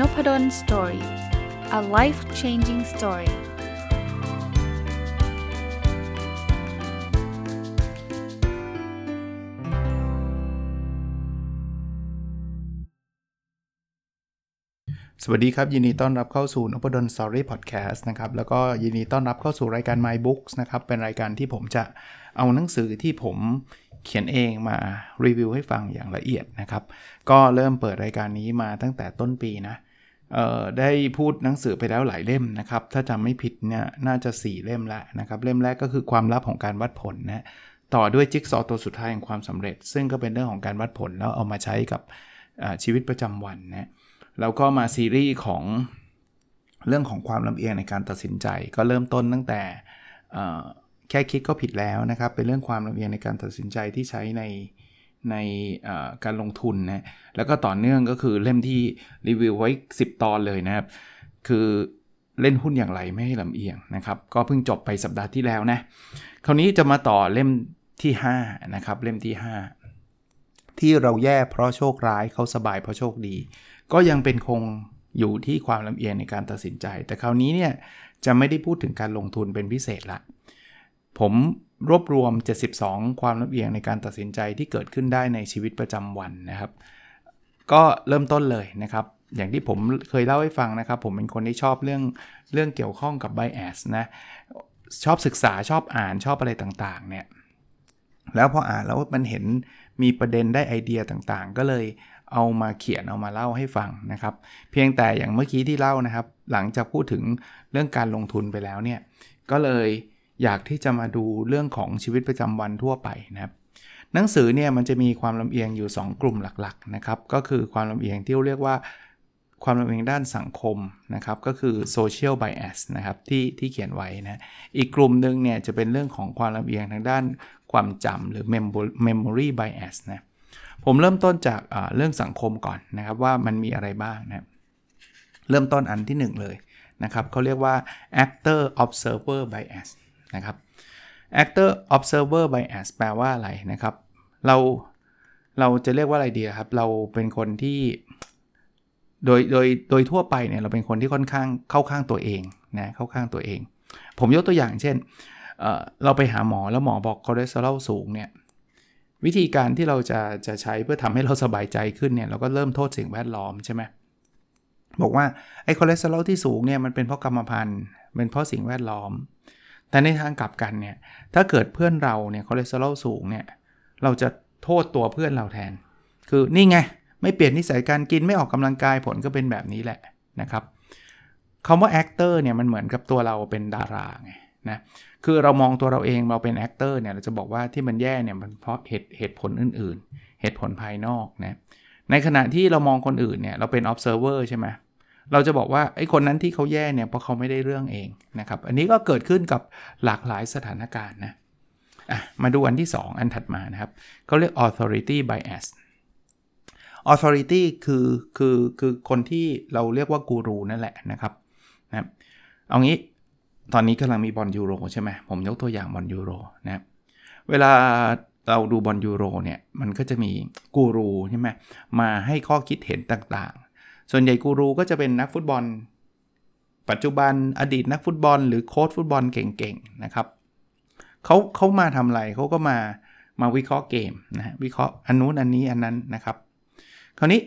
Nopadol's Story a life changing story สวัสดีครับ ยินดีต้อนรับเข้าสู่ Nopadol's Story Podcast นะครับ แล้วก็ยินดีต้อนรับเข้าสู่รายการ My Books นะครับ เป็นรายการที่ผมจะเอาหนังสือที่ผมเขียนเองมารีวิวให้ฟังอย่างละเอียดนะครับ ก็เริ่มเปิดรายการนี้มาตั้งแต่ต้นปีนะ ได้พูดหนังสือไปแล้วหลายเล่มนะครับ ถ้าจำไม่ผิดเนี่ยน่าจะ 4 เล่มล้วนะครับ เล่มแรกก็คือความลับของการวัดผลนะต่อด้วยจิ๊กซอตัวสุดท้ายของความสำเร็จ ซึ่งก็เป็นเรื่องของการวัดผลแล้วเอามาใช้กับชีวิตประจำวันนะแล้วก็มาซีรีส์ของเรื่องของความลำเอียงในการตัดสินใจ ก็เริ่มต้นตั้งแต่แค่คิดก็ผิดแล้วนะครับ เป็นเรื่องความลำเอียงในการตัดสินใจที่ใช้ใน ในการลงทุนนะแล้วก็ต่อเนื่องก็คือเล่มที่รีวิวไว้ 10 ตอนเลยนะครับ คือเล่นหุ้นอย่างไรไม่ให้ลำเอียงนะครับ ก็เพิ่งจบไปสัปดาห์ที่แล้วนะคราวนี้จะมาต่อเล่มที่ 5 นะครับ เล่มที่ 5 ที่เราแย่เพราะโชคร้ายเขาสบายเพราะโชคดี ก็ยังเป็นคงอยู่ที่ความลำเอียงในการตัดสินใจ แต่คราวนี้เนี่ยจะไม่ได้พูดถึงการลงทุนเป็นพิเศษละผม รวบรวม 72 ความละเอียงในการตัดสินใจที่เกิดขึ้นได้ในชีวิตประจำวันนะครับ ก็เริ่มต้นเลยนะครับ อย่างที่ผมเคยเล่าให้ฟังนะครับ ผมเป็นคนที่ชอบเรื่องเรื่องเกี่ยวข้องกับ bias นะ ชอบศึกษาชอบอ่านชอบอะไรต่างๆ เนี่ย แล้วพออ่านแล้วมันเห็นมีประเด็นได้ไอเดียต่างๆ ก็เลยเอามาเขียนเอามาเล่าให้ฟังนะครับ เพียงแต่อย่างเมื่อกี้ที่เล่านะครับ หลังจากพูดถึงเรื่องการลงทุนไปแล้วเนี่ย ก็เลย อยากที่จะมาดูเรื่องของชีวิตประจำวันทั่วไปนะครับ หนังสือเนี่ยมันจะมีความลำเอียงอยู่ 2 กลุ่มหลักๆนะครับ ก็คือความลำเอียงที่เรียกว่าความลำเอียงด้านสังคมนะครับ ก็คือ social bias นะครับที่ที่เขียนไว้นะอีกกลุ่มหนึ่งเนี่ยจะเป็นเรื่องของความลำเอียงทางด้านความจำหรือ memory bias นะผมเริ่มต้นจากเรื่องสังคมก่อนนะครับว่ามันมีอะไรบ้างนะเริ่มต้นอันที่ 1 เลยนะครับเขาเรียกว่า actor observer bias นะครับ actor observer bias แปลว่าอะไรนะครับ เราเราจะเรียกว่าอะไรดีครับ เราเป็นคนที่ โดยโดยโดยทั่วไปเนี่ยเราเป็นคนที่ค่อนข้างเข้าข้างตัวเองนะเข้าข้างตัวเอง ผมยกตัวอย่างเช่นเเราไปหาหมอแล้วหมอบอกคอเลสเตอรอลสูงเนี่ยวิธีการที่เราจะจะใช้เพื่อทำให้เราสบายใจขึ้นเนี่ยเราก็เริ่มโทษสิ่งแวดล้อมใช่ไหมบอกว่าไอ้คอเลสเตอรอลที่สูงเนี่ยมันเป็นเพราะกรรมพันธุ์เป็นเพราะสิ่งแวดล้อม แต่ในทางกลับกันเนี่ยถ้าเกิดเพื่อนเราเนี่ยคอเลสเตอรอลสูงเนี่ยเราจะโทษตัวเพื่อนเราแทน คือนี่ไงไม่เปลี่ยนนิสัยการกินไม่ออกกำลังกายผลก็เป็นแบบนี้แหละนะครับคำว่า actor เนี่ยมันเหมือนกับตัวเราเป็นดาราไงนะคือเรามองตัวเราเองเราเป็น actor เนี่ยเราจะบอกว่าที่มันแย่เนี่ยมันเพราะเหตุเหตุผลอื่น ๆ เหตุผลภายนอกนะในขณะที่เรามองคนอื่นเนี่ยเราเป็น observer ใช่ไหมเราจะบอกว่าไอ้คนนั้นที่เขาแย่เนี่ยเพราะเขาไม่ได้เรื่องเองนะครับ อันนี้ก็เกิดขึ้นกับหลากหลายสถานการณ์นะะมาดูอันที่ 2 อันถัดมานะครับเขาเรียก authority bias authority คือคือคือคนที่เราเรียกว่ากูรูนั่นแหละนะครับนะเอางี้ตอนนี้กำลังมีบอลยูโรใช่ไหมผมยกตัวอย่างบอลยูโรนะเวลาเราดูบอลยูโรเนี่ยมันก็จะมีกูรูใช่ไหมมาให้ข้อคิดเห็นต่าง ส่วนใหญ่กูรูก็จะเป็นนักฟุตบอล ปัจจุบันอดีตนักฟุตบอล หรือโค้ชฟุตบอลเก่งๆนะครับเขาเขามาทำอะไรเขาก็มามาวิเคราะห์เกมนะวิเคราะห์อันนู้นอันนี้อันนั้นนะครับ คราวนี้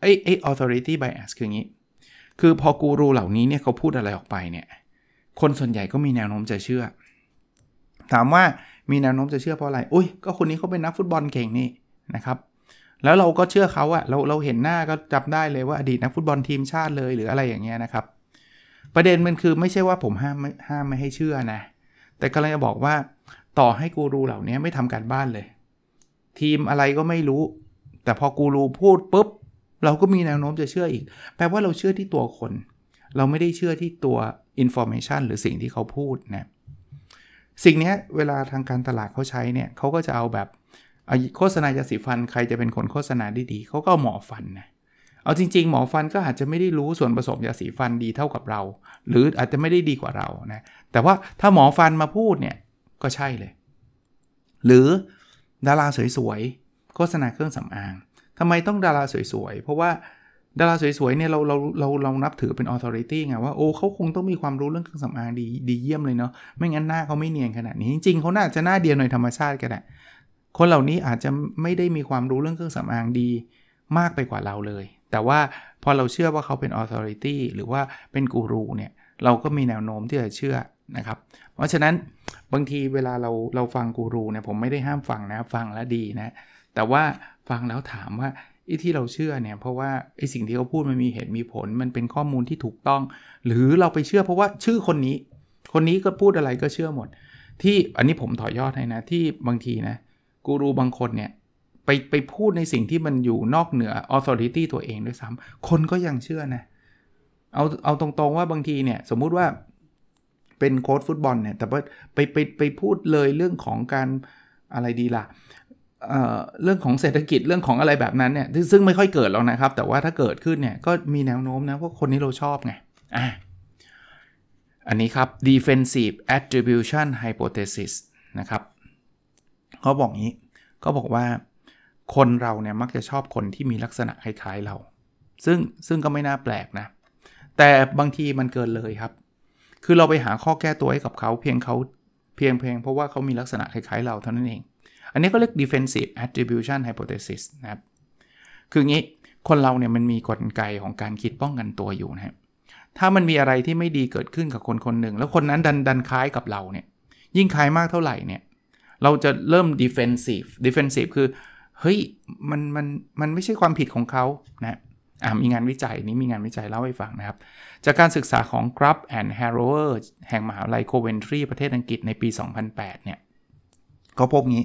ไอ้ไอ้ authority bias คืออย่างนี้ คือพอกูรูเหล่านี้เนี่ยเขาพูดอะไรออกไปเนี่ยคนส่วนใหญ่ก็มีแนวโน้มจะเชื่อ ถามว่ามีแนวโน้มจะเชื่อเพราะอะไร อุ้ยก็คนนี้เขาเป็นนักฟุตบอลเก่งนี่นะครับ แล้วเราก็เชื่อเขาอะเราเราเห็นหน้าก็จับได้เลยว่าอดีตนักฟุตบอลทีมชาติเลยหรืออะไรอย่างเงี้ยนะครับ ประเด็นมันคือไม่ใช่ว่าผมห้ามห้ามไม่ให้เชื่อนะ แต่กำลังจะบอกว่าต่อให้กูรูเหล่านี้ไม่ทำการบ้านเลย ทีมอะไรก็ไม่รู้ แต่พอกูรูพูดปุ๊บ เราก็มีแนวโน้มจะเชื่ออีก แปลว่าเราเชื่อที่ตัวคน เราไม่ได้เชื่อที่ตัว information หรือสิ่งที่เขาพูดนะสิ่งนี้เวลาทางการตลาดเขาใช้เนี่ยเขาก็จะเอาแบบ โฆษณายาสีฟันใครจะเป็นคนโฆษณาได้ดีเขาก็หมอฟันนะเอาจริง ๆ หมอฟันก็อาจจะไม่ได้รู้ส่วนผสมยาสีฟันดีเท่ากับเรา หรืออาจจะไม่ได้ดีกว่าเรานะแต่ว่าถ้าหมอฟันมาพูดเนี่ยก็ใช่เลย หรือดาราสวยๆโฆษณาเครื่องสำอางทำไมต้องดาราสวยๆ เพราะว่าดาราสวยๆเนี่ยเราเราเราเรานับถือเป็น authority ไงว่าโอ้เขาคงต้องมีความรู้เรื่องเครื่องสำอางดีดีเยี่ยมเลยเนาะไม่งั้นหน้าเขาไม่เนียนขนาดนี้จริงๆเขาน่าจะหน้าเดียวในธรรมชาติก็ได้ คนเหล่านี้อาจจะไม่ได้มีความรู้เรื่องเครื่องสำอางดีมากไปกว่าเราเลย แต่ว่าพอเราเชื่อว่าเขาเป็น authority หรือว่าเป็นกูรูเนี่ย เราก็มีแนวโน้มที่จะเชื่อนะครับ เพราะฉะนั้นบางทีเวลาเราเราฟังกูรูเนี่ยผมไม่ได้ห้ามฟังนะ ฟังแล้วดีนะ แต่ว่าฟังแล้วถามว่าไอ้ที่เราเชื่อเนี่ยเพราะว่าไอ้สิ่งที่เขาพูดมันมีเหตุมีผล มันเป็นข้อมูลที่ถูกต้อง หรือเราไปเชื่อเพราะว่าชื่อคนนี้ คนนี้ก็พูดอะไรก็เชื่อหมด ที่อันนี้ผมต่อยยอดให้นะที่บางทีนะ กูรูบางคนเนี่ยไปไปพูดในสิ่งที่มันอยู่นอกเหนือ authority ตัวเองด้วยซ้ำคนก็ยังเชื่อนะ เอาเอาตรงๆว่าบางทีเนี่ย สมมุติว่าเป็นโค้ชฟุตบอลเนี่ย แต่ว่าไปไปไปพูดเลยเรื่องของการอะไรดีล่ะเเรื่องของเศรษฐกิจเรื่องของอะไรแบบนั้นเนี่ย ซึ่งไม่ค่อยเกิดหรอกนะครับ แต่ว่าถ้าเกิดขึ้นเนี่ย ก็มีแนวโน้มนะว่าคนนี้เราชอบไงอะอันนี้ครับ defensive attribution hypothesis นะครับ เขาบอกงี้เขาบอกว่า คนเราเนี่ยมักจะชอบคนที่มีลักษณะคล้ายๆเรา ซึ่งซึ่งก็ไม่น่าแปลกนะ แต่บางทีมันเกินเลยครับ คือเราไปหาข้อแก้ตัวให้กับเขาเพียงเขาเพียงเพียงเพราะว่าเขามีลักษณะคล้ายๆเราเท่านั้นเอง อันนี้ก็เรียก defensive attribution hypothesis นะครับ คืองี้คนเราเนี่ยมันมีกลไกของการคิดป้องกันตัวอยู่นะครับถ้ามันมีอะไรที่ไม่ดีเกิดขึ้นกับคนคนหนึ่ง แล้วคนนั้นดันดันคล้ายกับเราเนี่ยยิ่งคล้ายมากเท่าไหร่เนี่ย เราจะเริ่ม defensive defensive คือ เฮ้ย มัน มัน มันไม่ใช่ความผิดของเขานะอ่ามีงานวิจัยนี้มีงานวิจัยเล่าให้ฟังนะครับ จากการศึกษาของ g r u b and Harrower แห่งมหาวิทยาลัยโคเวนทรีประเทศอังกฤษในปี 2008 เนี่ยเขาพบงี้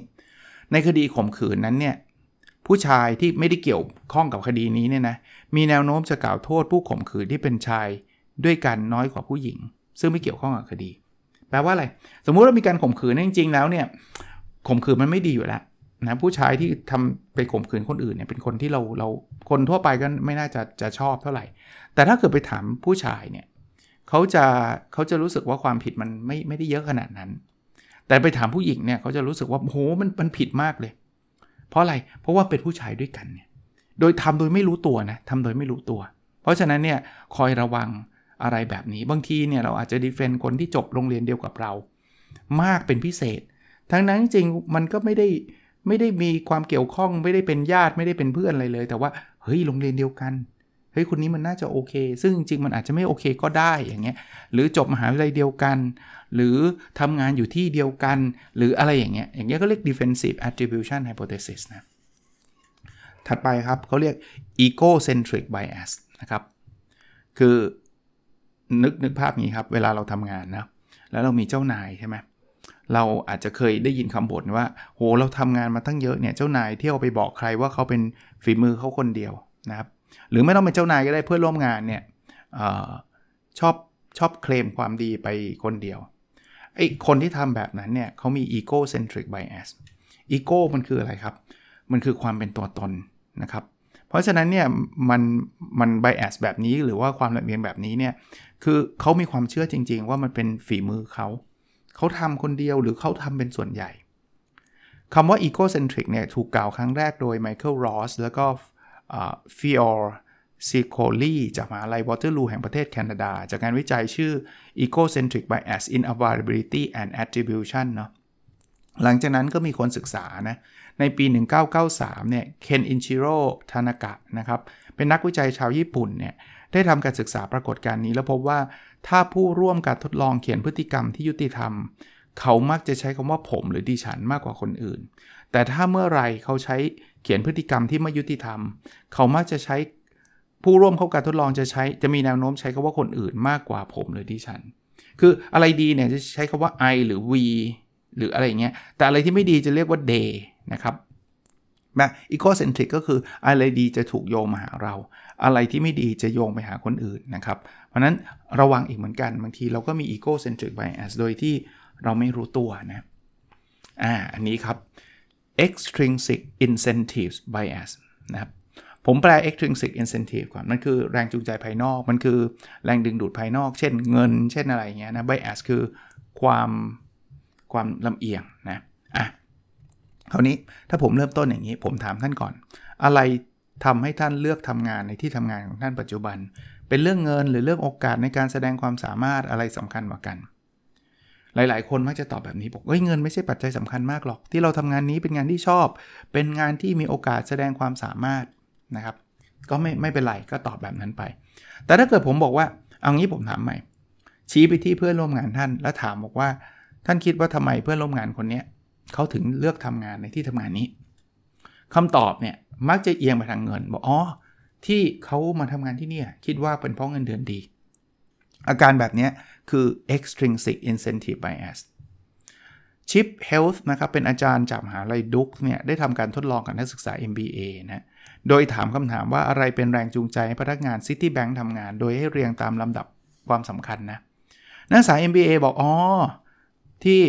ในคดีข่มขืนนั้นเนี่ย ผู้ชายที่ไม่ได้เกี่ยวข้องกับคดีนี้เนี่ยนะ มีแนวโน้มจะกล่าวโทษผู้ข่มขืนที่เป็นชายด้วยกันน้อยกว่าผู้หญิง ซึ่งไม่เกี่ยวข้องกับคดี แปลว่าอะไร สมมุติว่ามีการข่มขืนจริงๆแล้วเนี่ยข่มขืนมันไม่ดีอยู่แล้วนะผู้ชายที่ทำไปข่มขืนคนอื่นเนี่ยเป็นคนที่เราเราคนทั่วไปก็ไม่น่าจะจะชอบเท่าไหร่ แต่ถ้าเกิดไปถามผู้ชายเนี่ยเขาจะเขาจะรู้สึกว่าความผิดมันไม่ไม่ได้เยอะขนาดนั้น แต่ไปถามผู้หญิงเนี่ยเขาจะรู้สึกว่าโหมันมันผิดมากเลย เพราะอะไรเพราะว่าเป็นผู้ชายด้วยกันเนี่ยโดยทำโดยไม่รู้ตัวนะทำโดยไม่รู้ตัว เพราะฉะนั้นเนี่ยคอยระวัง อะไรแบบนี้ บางทีเนี่ยเราอาจจะดีเฟนคนที่จบโรงเรียนเดียวกับเรา มากเป็นพิเศษ ทั้งนั้นจริงมันก็ไม่ได้ไม่ได้มีความเกี่ยวข้องไม่ได้เป็นญาติไม่ได้เป็นเพื่อนอะไรเลย แต่ว่าเฮ้ยโรงเรียนเดียวกันเฮ้ยคนนี้มันน่าจะโอเค ซึ่งจริงมันอาจจะไม่โอเคก็ได้อย่างเงี้ยหรือจบมหาวิทยาลัยเดียวกัน หรือทำงานอยู่ที่เดียวกัน หรืออะไรอย่างเงี้ยอย่างเงี้ยก็เรียก defensive attribution hypothesis นะถัดไปครับเขาเรียก egocentric bias นะครับ คือ นึกนึกภาพนี้ครับ เวลาเราทำงานนะ แล้วเรามีเจ้านายใช่ไหมเราอาจจะเคยได้ยินคำบ่นว่า โห เราทำงานมาตั้งเยอะเนี่ย เจ้านายเที่ยวไปบอกใครว่าเขาเป็นฝีมือเขาคนเดียวนะครับ หรือไม่ต้องเป็นเจ้านายก็ได้เพื่อนร่วมงานเนี่ยออชอบชอบเคลมความดีไปคนเดียว ไอ้คนที่ทำแบบนั้นเนี่ยเขามี egocentric bias ego มันคืออะไรครับ มันคือความเป็นตัวตนนะครับ เพราะฉะนั้นเนี่ยมันมัน bias แบบนี้หรือว่าความลำเอียงแบบนี้เนี่ยคือเขามีความเชื่อจริง ๆ ว่ามันเป็นฝีมือเขาเขาทำคนเดียวหรือเขาทำเป็นส่วนใหญ่คำว่า egocentric เนี่ยถูกกล่าวครั้งแรกโดย Michael Ross แล้วก็ Fiore Sicoly จากมหาลัยวอเตอร์ลูแห่งประเทศแคนาดา จากงานวิจัยชื่อ egocentric bias in availability and attribution เนาะหลังจากนั้นก็มีคนศึกษานะในปี 1993 เนี่ย เคนอินชิโร่ ทานากะ นะครับ เป็นนักวิจัยชาวญี่ปุ่น เนี่ย ได้ทำการศึกษาปรากฏการณ์นี้ แล้วพบว่าถ้าผู้ร่วมการทดลองเขียนพฤติกรรมที่ยุติธรรม เขามักจะใช้คำว่าผมหรือดิฉันมากกว่าคนอื่น แต่ถ้าเมื่อไรเขาใช้เขียนพฤติกรรมที่ไม่ยุติธรรม เขามักจะใช้ผู้ร่วมเข้าการทดลองจะใช้จะมีแนวโน้มใช้คำว่าคนอื่นมากกว่าผมหรือดิฉัน คืออะไรดีเนี่ยจะใช้คำว่า I หรือ we หรืออะไรเงี้ย แต่อะไรที่ไม่ดีจะเรียกว่า they นะครับนะอีโคเซนทริกก็คืออะไรดีจะถูกโยงมาหาเรา อะไรที่ไม่ดีจะโยงไปหาคนอื่นนะครับ เพราะนั้นระวังอีกเหมือนกันบางทีเราก็มีอีโคเซนทริกไบแอสโดยที่เราไม่รู้ตัวนะอ่าอันนี้ครับ extrinsic incentives bias นะครับผมแปล extrinsic incentive ก่อน มันคือแรงจูงใจภายนอก มันคือแรงดึงดูดภายนอก เช่นเงิน เช่นอะไรเงี้ยนะ bias คือความความลำเอียงนะ คราวนี้ถ้าผมเริ่มต้นอย่างนี้ ผมถามท่านก่อน อะไรทำให้ท่านเลือกทำงานในที่ทำงานของท่านปัจจุบัน เป็นเรื่องเงินหรือเรื่องโอกาสในการแสดงความสามารถอะไรสำคัญกว่ากัน หลายๆ คนมักจะตอบแบบนี้บอกเอ้ยเงินไม่ใช่ปัจจัยสำคัญมากหรอก ที่เราทำงานนี้เป็นงานที่ชอบ เป็นงานที่มีโอกาสแสดงความสามารถนะครับ ก็ไม่ไม่เป็นไรก็ตอบแบบนั้นไป แต่ถ้าเกิดผมบอกว่าเอางี้ผมถามใหม่ ชี้ไปที่เพื่อนร่วมงานท่านแล้วถามบอกว่า ท่านคิดว่าทำไมเพื่อนร่วมงานคนนี้ เขาถึงเลือกทำงานในที่ทำงานนี้คำตอบเนี่ยมักจะเอียงไปทางเงิน บอกอ๋อที่เขามาทำงานที่นี่คิดว่าเป็นเพราะเงินเดือนดี อาการแบบนี้คือ extrinsic incentive bias ชิป Health นะครับเป็นอาจารย์จากมหาลัยดุกเนี่ยได้ทำการทดลองกับนักศึกษา MBA นะโดยถามคำถามว่าอะไรเป็นแรงจูงใจให้พนักงาน Citibank ทำงาน โดยให้เรียงตามลำดับความสำคัญนะนักศึกษา MBA บอกอ๋อที่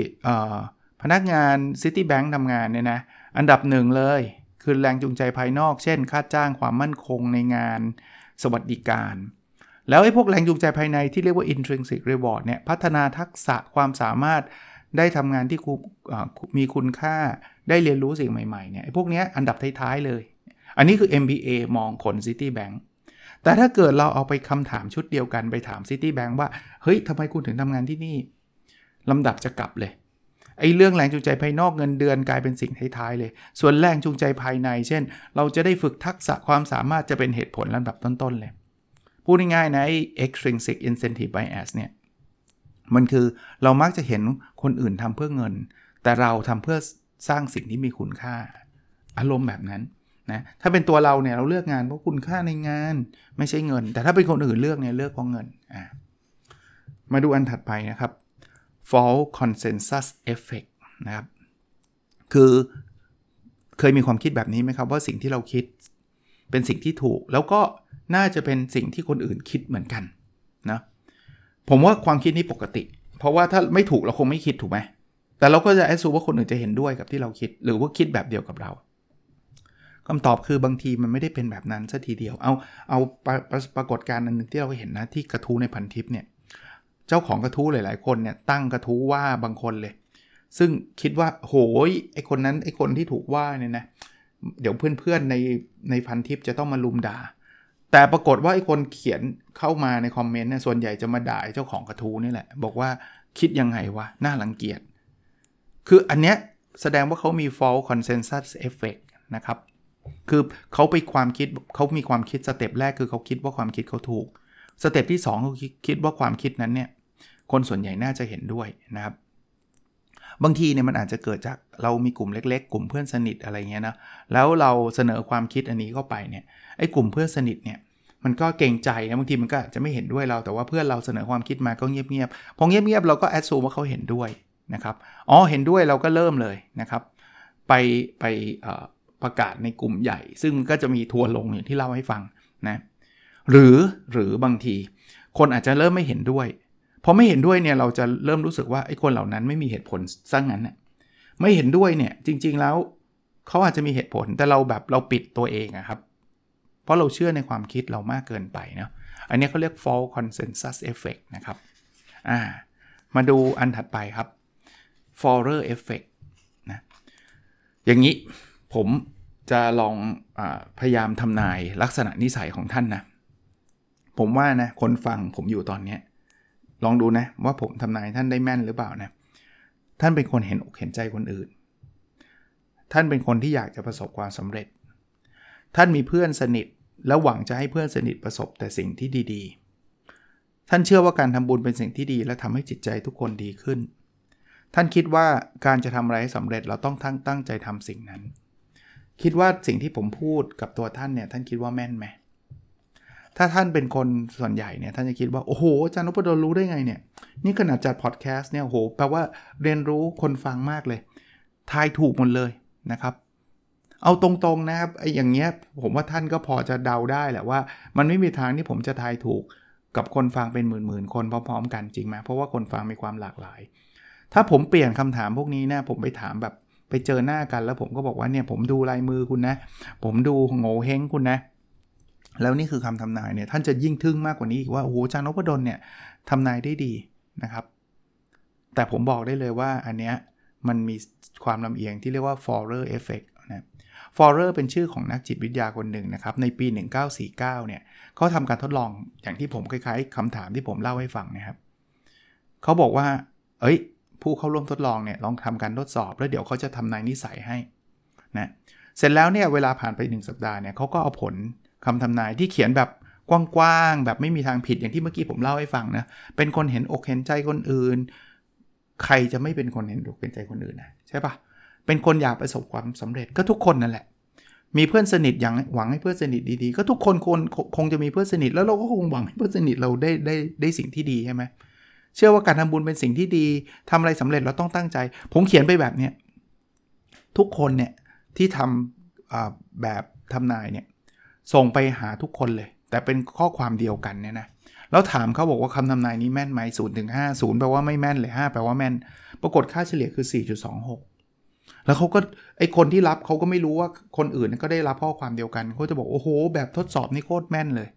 พนักงาน Citibank ทำงานเนี่ยนะ อันดับหนึ่งเลย คือแรงจูงใจภายนอก เช่น ค่าจ้างความมั่นคงในงานสวัสดิการ แล้วไอ้พวกแรงจูงใจภายในที่เรียกว่า intrinsic reward เนี่ย พัฒนาทักษะความสามารถได้ทำงานที่มีคุณค่า ได้เรียนรู้สิ่งใหม่ๆ เนี่ยพวกนี้อันดับท้ายๆ เลย อันนี้คือ MBA มองคน Citibank แต่ถ้าเกิดเราเอาไปคำถามชุดเดียวกันไปถาม Citibank ว่า เฮ้ยทำไมคุณถึงทำงานที่นี่ลำดับจะกลับเลย ไอ้เรื่องแรงจูงใจภายนอกเงินเดือนกลายเป็นสิ่งท้ายๆเลย ส่วนแรงจูงใจภายใน เช่น เราจะได้ฝึกทักษะความสามารถจะเป็นเหตุผลลำดับต้นๆเลย พูดง่ายๆนะไอ้ extrinsic incentive bias เนี่ย มันคือเรามักจะเห็นคนอื่นทำเพื่อเงิน แต่เราทำเพื่อสร้างสิ่งที่มีคุณค่า อารมณ์แบบนั้นนะถ้าเป็นตัวเราเนี่ยเราเลือกงานเพราะคุณค่าในงานไม่ใช่เงิน แต่ถ้าเป็นคนอื่นเลือกเนี่ยเลือกเพราะเงินอ่ามาดูอันถัดไปนะครับ false consensus effect นะครับ คือเคยมีความคิดแบบนี้ไหมครับ ว่าสิ่งที่เราคิดเป็นสิ่งที่ถูก แล้วก็น่าจะเป็นสิ่งที่คนอื่นคิดเหมือนกันนะผมว่าความคิดนี้ปกติ เพราะว่าถ้าไม่ถูกเราคงไม่คิดถูกไหมแต่เราก็จะแอสซูว่าคนอื่นจะเห็นด้วยกับที่เราคิด หรือว่าคิดแบบเดียวกับเราคำตอบคือบางทีมันไม่ได้เป็นแบบนั้นซะทีเดียว เอาเอาปรปรากฏการณ์อันนึงที่เราเห็นนะที่กระทู้ในพันทิปเนี่ย เจ้าของกระทู้หลาย ๆ คนเนี่ยตั้งกระทู้ว่าบางคนเลย ซึ่งคิดว่าโหยไอคนนั้นไอคนที่ถูกว่าเนี่ยนะเดี๋ยวเพื่อน ๆ ในในพันทิปจะต้องมารุมด่า แต่ปรากฏว่าไอ้คนเขียนเข้ามาในคอมเมนต์เนี่ยส่วนใหญ่จะมาด่าเจ้าของกระทู้นี่แหละ บอกว่าคิดยังไงวะน่ารังเกียจคืออันเนี้ยแสดงว่าเขามี false consensus effect นะครับ คือเขาไปความคิดเขามีความคิด step แรกคือเขาคิดว่าความคิดเขาถูก step ที่2เขาคิดว่าความคิดนั้นเนี่ยคนส่วนใหญ่น่าจะเห็นด้วยนะครับ บางทีเนี่ยมันอาจจะเกิดจากเรามีกลุ่มเล็ก ๆ กลุ่มเพื่อนสนิทอะไรเงี้ยนะแล้วเราเสนอความคิดอันนี้เข้าไปเนี่ยไอ้กลุ่มเพื่อนสนิทเนี่ยมันก็เกรงใจนะบางทีมันก็จะไม่เห็นด้วยเราแต่ว่าเพื่อนเราเสนอความคิดมาก็เงียบๆพอเงียบๆเราก็แอดซูว่าเขาเห็นด้วยนะครับอ๋อเห็นด้วยเราก็เริ่มเลยนะครับ ไปไปประกาศในกลุ่มใหญ่ ซึ่งก็จะมีทัวร์ลงอย่างที่เล่าให้ฟังนะ หรือหรือบางที คนอาจจะเริ่มไม่เห็นด้วยพอไม่เห็นด้วยเนี่ยเราจะเริ่มรู้สึกว่าไอ้คนเหล่านั้นไม่มีเหตุผลสร้างนั้นเนี่ยไม่เห็นด้วยเนี่ยจริง ๆแล้วเขาอาจจะมีเหตุผลแต่เราแบบเราปิดตัวเองอะครับ เพราะเราเชื่อในความคิดเรามากเกินไปเนาะอันนี้เขาเรียก false consensus effect นะครับอ่ามาดูอันถัดไปครับ Forer effect นะอย่างนี้ผมจะลองอพยายามทำนายลักษณะนิสัยของท่านนะ ผมว่านะคนฟังผมอยู่ตอนนี้ลองดูนะว่าผมทำนายท่านได้แม่นหรือเปล่านะ ท่านเป็นคนเห็นอกเห็นใจคนอื่น ท่านเป็นคนที่อยากจะประสบความสำเร็จ ท่านมีเพื่อนสนิท แล้วหวังจะให้เพื่อนสนิทประสบแต่สิ่งที่ดีๆ ท่านเชื่อว่าการทำบุญเป็นสิ่งที่ดี และทำให้จิตใจทุกคนดีขึ้น ท่านคิดว่าการจะทำอะไรให้สำเร็จเราต้องทั้งตั้งใจทำสิ่งนั้น คิดว่าสิ่งที่ผมพูดกับตัวท่านเนี่ยท่านคิดว่าแม่นไหม ถ้าท่านเป็นคนส่วนใหญ่เนี่ยท่านจะคิดว่าโอ้โหอาจารย์นพดลรู้ได้ไงเนี่ย นี่ขนาดจัดพอดแคสต์เนี่ยโอ้โหแปลว่าเรียนรู้คนฟังมากเลย ทายถูกหมดเลยนะครับ เอาตรงๆนะครับไอ้อย่างเงี้ยผมว่าท่านก็พอจะเดาได้แหละว่า มันไม่มีทางที่ผมจะทายถูกกับคนฟังเป็นหมื่นๆคนพร้อมๆ กันจริงไหมเพราะว่าคนฟังมีความหลากหลาย ถ้าผมเปลี่ยนคำถามพวกนี้นะผมไปถามแบบไปเจอหน้ากันแล้วผมก็บอกว่าเนี่ยผมดูลายมือคุณนะ ผมดูโง่เฮงคุณนะ แล้วนี่คือคำทำนายเนี่ยท่านจะยิ่งทึ่งมากกว่านี้อีกว่าโอ้โหจารย์นพดลเนี่ยทำนายได้ดีนะครับ แต่ผมบอกได้เลยว่าอันเนี้ยมันมีความลำเอียงที่เรียกว่า Forer effect นะฟอร์เรอร์เป็นชื่อของนักจิตวิทยาคนหนึ่งนะครับ ในปี 1949 เนี่ยเขาทำการทดลองอย่างที่ผมคล้ายๆคำถามที่ผมเล่าให้ฟังนะครับ เขาบอกว่า เอ้ย ผู้เข้าร่วมทดลองเนี่ยลองทำการทดสอบ แล้วเดี๋ยวเขาจะทำนายนิสัยให้นะ เสร็จแล้วเนี่ยเวลาผ่านไป 1 สัปดาห์เนี่ยเขาก็เอาผล คำทำนายที่เขียนแบบกว้างๆแบบไม่มีทางผิดอย่างที่เมื่อกี้ผมเล่าให้ฟังนะเป็นคนเห็นอกเห็นใจคนอื่น ใครจะไม่เป็นคนเห็นอกเห็นใจคนอื่นนะใช่ปะเป็นคนอยากประสบความสำเร็จก็ทุกคนนั่นแหละ มีเพื่อนสนิทอย่างหวังให้เพื่อนสนิทดีๆ ก็ทุกคนคนคงจะมีเพื่อนสนิท แล้วเราก็คงหวังให้เพื่อนสนิทเราได้ได้ได้สิ่งที่ดีใช่ไหมเชื่อว่าการทำบุญเป็นสิ่งที่ดีทำอะไรสำเร็จเราต้องตั้งใจ ผมเขียนไปแบบเนี้ยทุกคนเนี่ยที่ทำแบบทำนายเนี่ย ส่งไปหาทุกคนเลย แต่เป็นข้อความเดียวกันเนี่ยนะแล้วถามเขาบอกว่าคำทำนายนี้แม่นไหมศูนย์ถึงห้าศูนย์แปลว่าไม่แม่นเลยห้าแปลว่าแม่น ปรากฏค่าเฉลี่ยคือ 4.26 แล้วเขาก็ไอคนที่รับเขาก็ไม่รู้ว่าคนอื่นก็ได้รับข้อความเดียวกันเขาจะบอกโอ้โห แบบทดสอบนี่โคตรแม่นเลย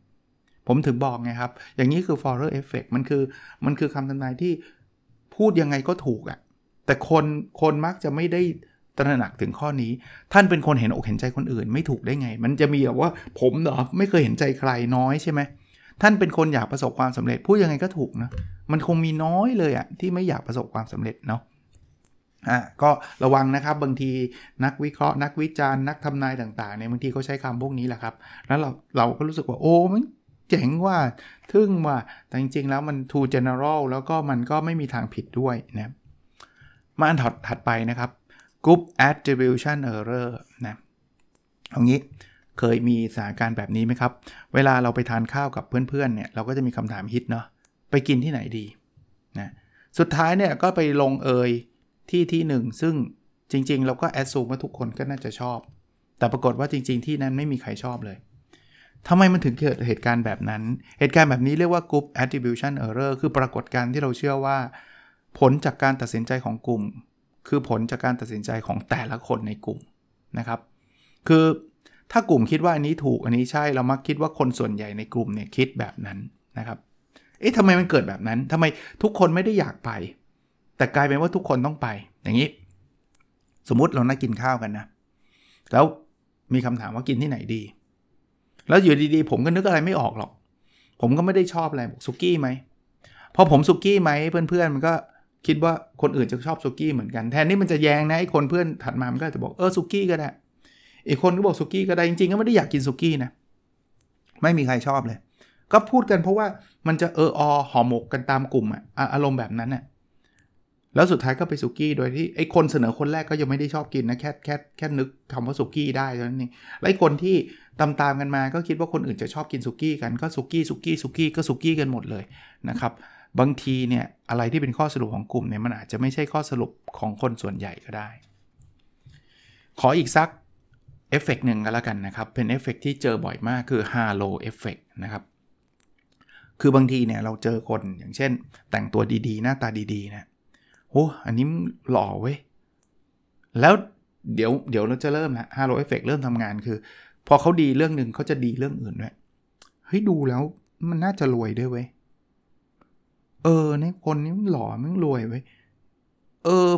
ผมถึงบอกไงครับ อย่างนี้คือ Forer Effect มันคือมันคือคำทำนายที่พูดยังไงก็ถูกอะ่ะแต่คนคนมักจะไม่ได้ ตระหนักถึงข้อนี้ ท่านเป็นคนเห็นอกเห็นใจคนอื่น ไม่ถูกได้ไง มันจะมีแบบว่าผมเหรอไม่เคยเห็นใจใครน้อยใช่ไหมท่านเป็นคนอยากประสบความสำเร็จพูดยังไงก็ถูกนะมันคงมีน้อยเลยอะที่ไม่อยากประสบความสำเร็จเนาะอะก็ระวังนะครับบางทีนักวิเคราะห์นักวิจารณ์นักทำนายต่างๆเนี่ยบางทีเขาใช้คำพวกนี้แหละครับ แล้วเราเราก็รู้สึกว่าโอ้มันเจ๋งว่าทึ่งว่าแต่จริงๆ แล้วมัน too general แล้วก็มันก็ไม่มีทางผิดด้วยนะมาอันถัดถัดไปนะครับ group attribution error นะเอางี้เคยมีสถานการณ์แบบนี้ไหมครับ เวลาเราไปทานข้าวกับเพื่อนๆเนี่ยเราก็จะมีคำถามฮิตเนาะไปกินที่ไหนดีนะสุดท้ายเนี่ยก็ไปลงเอยที่ที่หนึ่งซึ่งจริงๆ เราก็แอดซูมว่าทุกคนก็น่าจะชอบ แต่ปรากฏว่าจริง ๆ ที่นั้นไม่มีใครชอบเลยทำไมมันถึงเกิดเหตุการณ์แบบนั้น เหตุการณ์แบบนี้เรียกว่า group attribution error คือปรากฏการณ์ที่เราเชื่อว่า ผลจากการตัดสินใจของกลุ่ม คือผลจากการตัดสินใจของแต่ละคนในกลุ่มนะครับ คือถ้ากลุ่มคิดว่าอันนี้ถูกอันนี้ใช่เรามักคิดว่าคนส่วนใหญ่ในกลุ่มเนี่ยคิดแบบนั้นนะครับ เอ๊ะทำไมมันเกิดแบบนั้นทำไมทุกคนไม่ได้อยากไป แต่กลายเป็นว่าทุกคนต้องไป อย่างนี้ สมมุติเรานัดกินข้าวกันนะ แล้วมีคำถามว่ากินที่ไหนดี แล้วอยู่ดีๆ ผมก็นึกอะไรไม่ออกหรอก ผมก็ไม่ได้ชอบอะไรบอกสุกี้ไหมพอผมสุกี้ไหมเพื่อนๆมันก็ คิดว่าคนอื่นจะชอบสุกี้เหมือนกัน แทนที่มันจะแยงนะไอ้คนเพื่อนถัดมามันก็จะบอกเออสุกี้ก็ได้อีกคนก็บอกสุกี้ก็ได้จริงๆก็ไม่ได้อยากกินสุกี้นะไม่มีใครชอบเลย ก็พูดกันเพราะว่ามันจะเอออห่อหมกกันตามกลุ่มอะอารมณ์แบบนั้นน่ะแล้วสุดท้ายก็ไปสุกี้โดยที่ไอ้คนเสนอคนแรกก็ยังไม่ได้ชอบกินนะแค่แค่แค่นึกคำว่าสุกี้ได้เท่านั้นเองแล้วไอ้คนที่ตามตามกันมาก็คิดว่าคนอื่นจะชอบกินสุกี้กันก็สุกี้สุกี้สุกี้ก็สุกี้กันหมดเลยนะครับ บางทีเนี่ยอะไรที่เป็นข้อสรุปของกลุ่มเนี่ยมันอาจจะไม่ใช่ข้อสรุปของคนส่วนใหญ่ก็ได้ ขออีกสักเอฟเฟกหนึ่งก็แล้วกันนะครับ เป็นเอฟเฟกที่เจอบ่อยมากคือ halo effect นะครับ คือบางทีเนี่ยเราเจอคนอย่างเช่น แต่งตัวดีๆ หน้าตาดีๆนะโอ้อันนี้หล่อเว้ย แล้วเดี๋ยวเดี๋ยวเราจะเริ่มละ halo effect เริ่มทำงานคือ พอเขาดีเรื่องหนึ่งเขาจะดีเรื่องอื่นด้วยเฮ้ยดูแล้วมันน่าจะรวยด้วยเว้ย เออในคนนี้หล่อมันรวยเว้เออ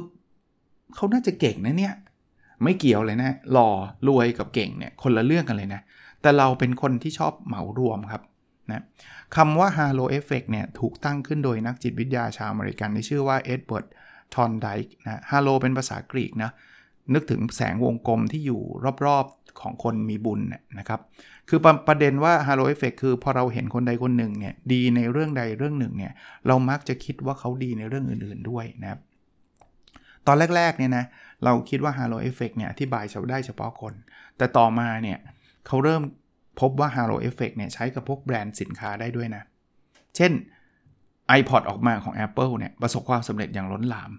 เขาน่าจะเก่งนะเนี่ย ไม่เกี่ยวเลยนะ หล่อรวยกับเก่งเนี่ยคนละเรื่องกันเลยนะ แต่เราเป็นคนที่ชอบเหมารวมครับนะคำว่า Halo Effect เนี่ยถูกตั้งขึ้นโดยนักจิตวิทยาชาวอเมริกันที่ชื่อว่าเอ็ดเวิร์ด ธอร์นไดค์นะ Halo เป็นภาษากรีกนะ นึกถึงแสงวงกลมที่อยู่รอบๆของคนมีบุญนะครับ คือประประเด็นว่า Halo Effect คือพอเราเห็นคนใดคนหนึ่งเนี่ยดีในเรื่องใดเรื่องหนึ่งเนี่ยเรามักจะคิดว่าเขาดีในเรื่องอื่นๆด้วยนะครับ ตอนแรกๆเนี่ยนะเราคิดว่า Halo Effect เนี่ยอธิบายได้เฉพาะคน แต่ต่อมาเนี่ยเขาเริ่มพบว่า Halo Effect เนี่ยใช้กับพวกแบรนด์สินค้าได้ด้วยนะ เช่น iPod ออกมาของ Apple เนี่ยประสบความสำเร็จอย่างล้นหลาม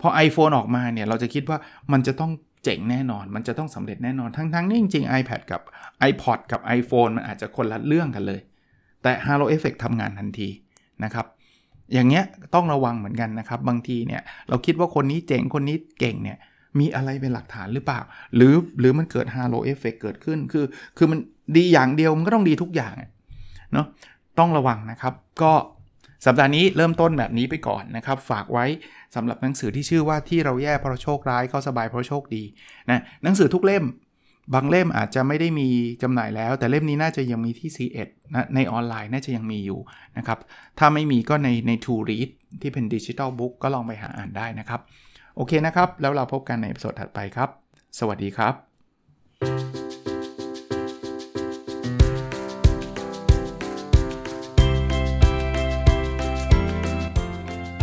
พอ iPhone ออกมาเนี่ย เราจะคิดว่ามันจะต้องเจ๋งแน่นอน มันจะต้องสำเร็จแน่นอน ทั้งๆนี่จริงๆ iPad กับ iPod กับ iPhone มันอาจจะคนละเรื่องกันเลย แต่ Halo Effect ทำงานทันทีนะครับ อย่างเงี้ยต้องระวังเหมือนกันนะครับ บางทีเนี่ยเราคิดว่าคนนี้เจ๋งคนนี้เก่งเนี่ยมีอะไรเป็นหลักฐานหรือเปล่า หรือหรือมันเกิด halo effect เกิดขึ้นคือ คือมันดีอย่างเดียวมันก็ต้องดีทุกอย่างเนาะต้องระวังนะครับ ก็ สัปดาห์นี้เริ่มต้นแบบนี้ไปก่อนนะครับ ฝากไว้สำหรับหนังสือที่ชื่อว่าที่เราแย่เพราะโชคร้ายเขาสบายเพราะโชคดีนะหนังสือทุกเล่ม บางเล่มอาจจะไม่ได้มีจำหน่ายแล้ว แต่เล่มนี้น่าจะยังมีที่ C1 นะในออนไลน์น่าจะยังมีอยู่นะครับ ถ้าไม่มีก็ในใน To Read ที่เป็นดิจิทัลบุ๊กก็ลองไปหาอ่านได้นะครับ โอเคนะครับ แล้วเราพบกันในสดถัดไปครับ สวัสดีครับ